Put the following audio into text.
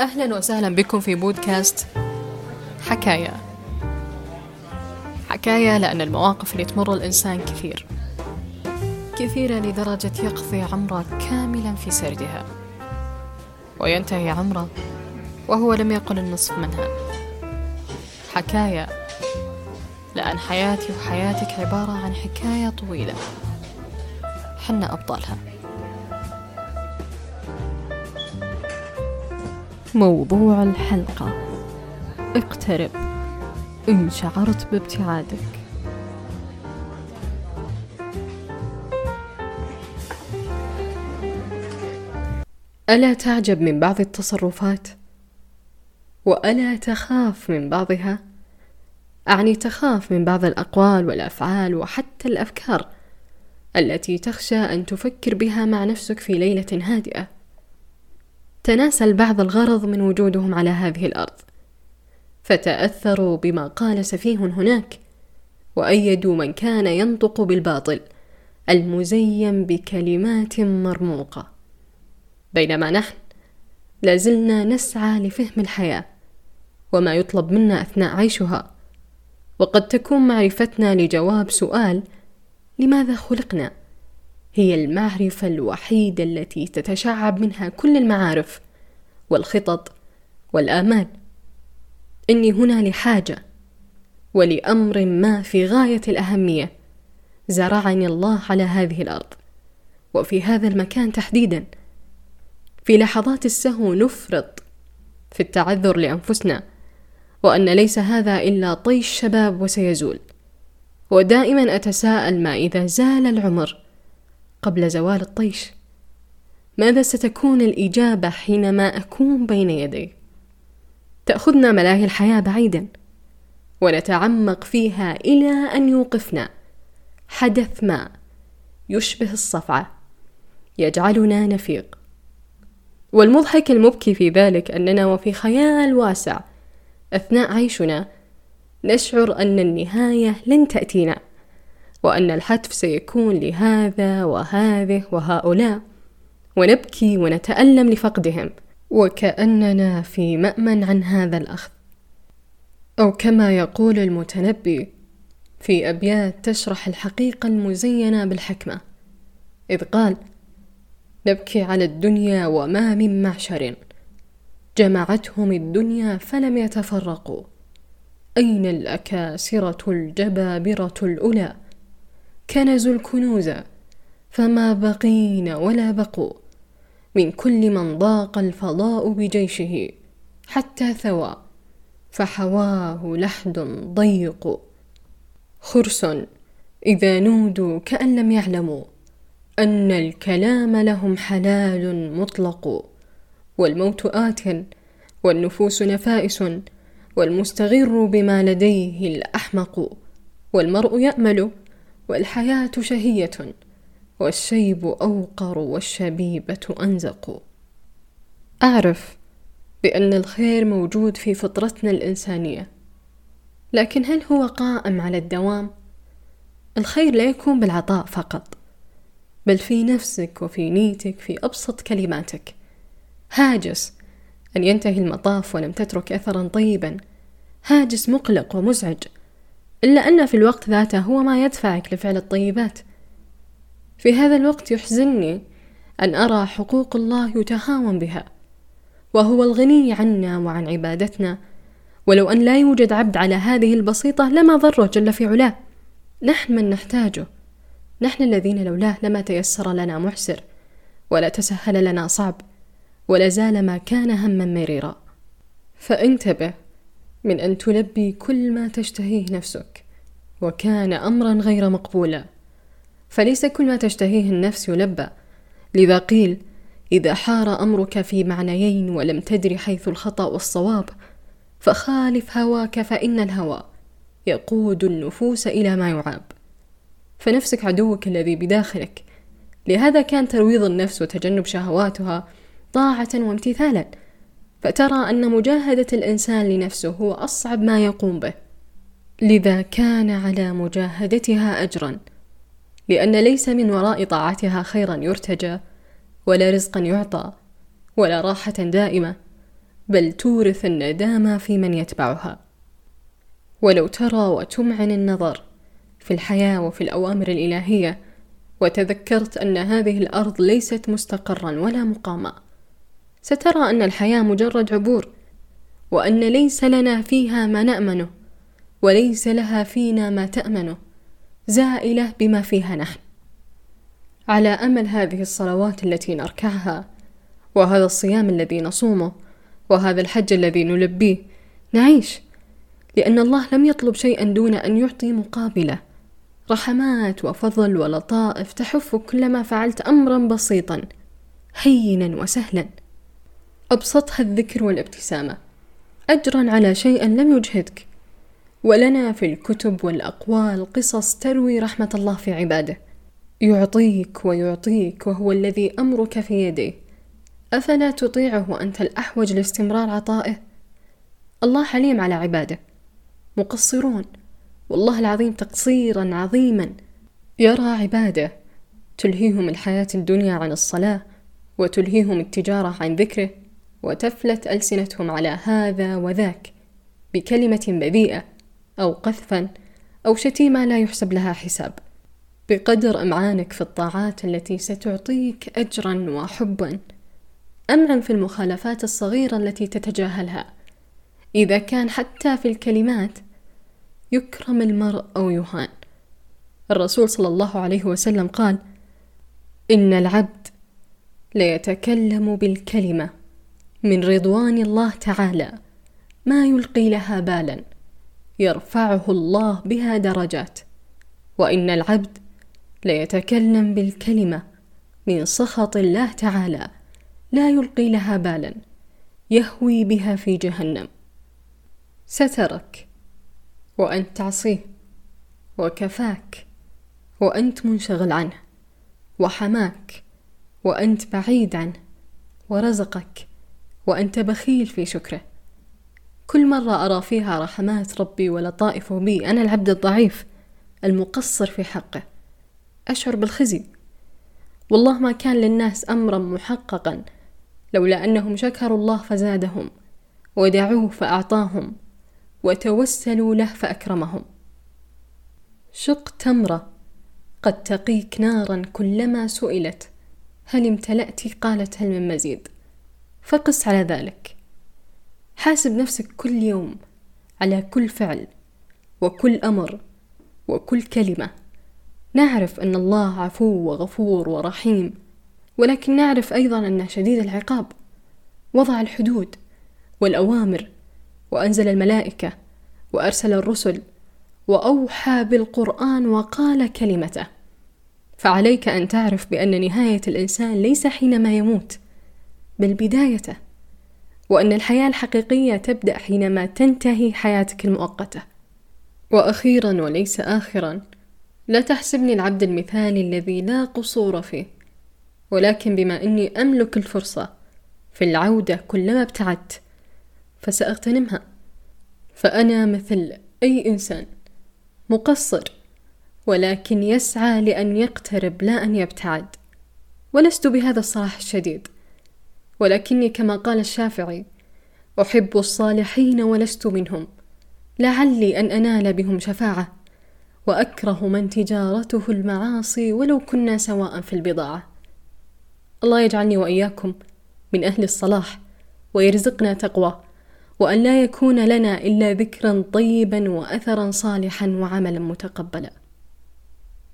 أهلا وسهلا بكم في بودكاست حكاية حكاية لأن المواقف اللي تمر الإنسان كثير. كثيرة لدرجة يقضي عمره كاملا في سردها وينتهي عمره وهو لم يقل النصف منها. حكاية لأن حياتي وحياتك عبارة عن حكاية طويلة. حنا أبطالها. موضوع الحلقة اقترب إن شعرت بابتعادك ألا تعجب من بعض التصرفات؟ وألا تخاف من بعضها؟ أعني تخاف من بعض الأقوال والأفعال وحتى الأفكار التي تخشى أن تفكر بها مع نفسك في ليلة هادئة تناسى البعض الغرض من وجودهم على هذه الأرض. فتأثروا بما قال سفيه هناك وأيدوا من كان ينطق بالباطل المزين بكلمات مرموقة. بينما نحن لازلنا نسعى لفهم الحياة وما يطلب منا أثناء عيشها. وقد تكون معرفتنا لجواب سؤال لماذا خلقنا؟ هي المعرفة الوحيدة التي تتشعب منها كل المعارف والخطط والآمال. إني هنا لحاجة ولأمر ما في غاية الأهمية. زرعني الله على هذه الأرض وفي هذا المكان تحديدا. في لحظات السهو نفرط في التعذر لأنفسنا وأن ليس هذا إلا طي الشباب وسيزول. ودائما أتساءل ما إذا زال العمر قبل زوال الطيش. ماذا ستكون الإجابة حينما أكون بين يدي؟ تأخذنا ملاهي الحياة بعيدا ونتعمق فيها إلى أن يوقفنا. حدث ما يشبه الصفعة. يجعلنا نفيق. والمضحك المبكي في ذلك أننا وفي خيال واسع أثناء عيشنا نشعر أن النهاية لن تأتينا. وأن الحتف سيكون لهذا وهذه وهؤلاء. ونبكي ونتألم لفقدهم. وكأننا في مأمن عن هذا الأخذ. أو كما يقول المتنبي في أبيات تشرح الحقيقة المزينة بالحكمة. إذ قال نبكي على الدنيا وما من معشر. جمعتهم الدنيا فلم يتفرقوا. أين الأكاسرة الجبابرة الأولى؟ كنزوا الكنوز فما بقين ولا بقوا من كل من ضاق الفضاء بجيشه حتى ثوى فحواه لحد ضيق. خرس إذا نودوا كأن لم يعلموا أن الكلام لهم حلال مطلق والموت آت والنفوس نفائس والمستغر بما لديه الأحمق والمرء يأمل والحياة شهية والشيب أوقر والشبيبة أنزق. أعرف بأن الخير موجود في فطرتنا الإنسانية لكن هل هو قائم على الدوام؟ الخير لا يكون بالعطاء فقط بل في نفسك وفي نيتك في أبسط كلماتك. هاجس أن ينتهي المطاف ولم تترك أثرا طيبا. هاجس مقلق ومزعج إلا أن في الوقت ذاته هو ما يدفعك لفعل الطيبات. في هذا الوقت يحزنني أن أرى حقوق الله يتهاون بها وهو الغني عنا وعن عبادتنا. ولو أن لا يوجد عبد على هذه البسيطة لما ضره جل في علاه. نحن من نحتاجه. نحن الذين لولاه لما تيسر لنا معسر ولا تسهل لنا صعب ولا زال ما كان هما مريرا. فانتبه من أن تلبي كل ما تشتهيه نفسك وكان أمرا غير مقبولا. فليس كل ما تشتهيه النفس يلبى لذا قيل إذا حار أمرك في معنيين ولم تدر حيث الخطأ والصواب فخالف هواك فإن الهوى يقود النفوس إلى ما يعاب. فنفسك عدوك الذي بداخلك. لهذا كان ترويض النفس وتجنب شهواتها طاعة وامتثالا. فترى أن مجاهدة الإنسان لنفسه هو أصعب ما يقوم به. لذا كان على مجاهدتها أجرا لأن ليس من وراء طاعتها خيرا يرتجى ولا رزقا يعطى ولا راحة دائمة بل تورث الندامة في من يتبعها. ولو ترى وتمعن النظر في الحياة وفي الأوامر الإلهية وتذكرت أن هذه الأرض ليست مستقرا ولا مقاما. سترى أن الحياة مجرد عبور وأن ليس لنا فيها ما نأمنه وليس لها فينا ما تأمنه. زائلة بما فيها نحن. على أمل هذه الصلوات التي نركعها وهذا الصيام الذي نصومه وهذا الحج الذي نلبيه نعيش. لأن الله لم يطلب شيئا دون أن يعطي مقابله. رحمات وفضل ولطائف تحف كلما فعلت أمرا بسيطا هينا وسهلا. أبسطها الذكر والابتسامة. أجرا على شيء لم يجهدك. ولنا في الكتب والأقوال قصص تروي رحمة الله في عباده. يعطيك ويعطيك وهو الذي أمرك في يديه أفلا تطيعه وأنت الأحوج لاستمرار عطائه؟ الله حليم على عباده. مقصرون. والله العظيم تقصيرا عظيما. يرى عباده. تلهيهم الحياة الدنيا عن الصلاة. وتلهيهم التجارة عن ذكره. وتفلت ألسنتهم على هذا وذاك بكلمة بذيئة أو قذفا أو شتيمة لا يحسب لها حساب. بقدر أمعانك في الطاعات التي ستعطيك أجرا وحبا. أمعن في المخالفات الصغيرة التي تتجاهلها. إذا كان حتى في الكلمات يكرم المرء أو يهان. الرسول صلى الله عليه وسلم قال إن العبد ليتكلم بالكلمة. من رضوان الله تعالى ما يلقي لها بالا يرفعه الله بها درجات. وإن العبد ليتكلم بالكلمة من سخط الله تعالى لا يلقي لها بالا يهوي بها في جهنم. سترك وأنت تعصيه وكفاك وأنت منشغل عنه وحماك وأنت بعيد عنه ورزقك. وأنت بخيل في شكره. كل مرة أرى فيها رحمات ربي ولطائفه بي أنا العبد الضعيف المقصر في حقه. أشعر بالخزي. والله ما كان للناس أمرا محققا لولا أنهم شكروا الله فزادهم ودعوه فأعطاهم وتوسلوا له فأكرمهم. شق تمرة قد تقيك نارا كلما سئلت هل امتلأت قالت هل من مزيد؟ فقس على ذلك. حاسب نفسك كل يوم على كل فعل وكل أمر وكل كلمة. نعرف أن الله عفو وغفور ورحيم ولكن نعرف أيضا أنه شديد العقاب. وضع الحدود والأوامر وأنزل الملائكة وأرسل الرسل وأوحى بالقرآن وقال كلمته. فعليك أن تعرف بأن نهاية الإنسان ليس حينما يموت بل بدايته وأن الحياة الحقيقية تبدأ حينما تنتهي حياتك المؤقتة. وأخيرا وليس آخرا لا تحسبني العبد المثالي الذي لا قصور فيه. ولكن بما أني أملك الفرصة في العودة كلما ابتعدت فسأغتنمها. فأنا مثل أي إنسان مقصر ولكن يسعى لأن يقترب لا أن يبتعد. ولست بهذا الصراح الشديد. ولكني كما قال الشافعي أحب الصالحين ولست منهم. لعلي أن أنال بهم شفاعة وأكره من تجارته المعاصي ولو كنا سواء في البضاعة. الله يجعلني وإياكم من أهل الصلاح ويرزقنا تقوى وأن لا يكون لنا إلا ذكرا طيبا وأثرا صالحا وعملا متقبلا.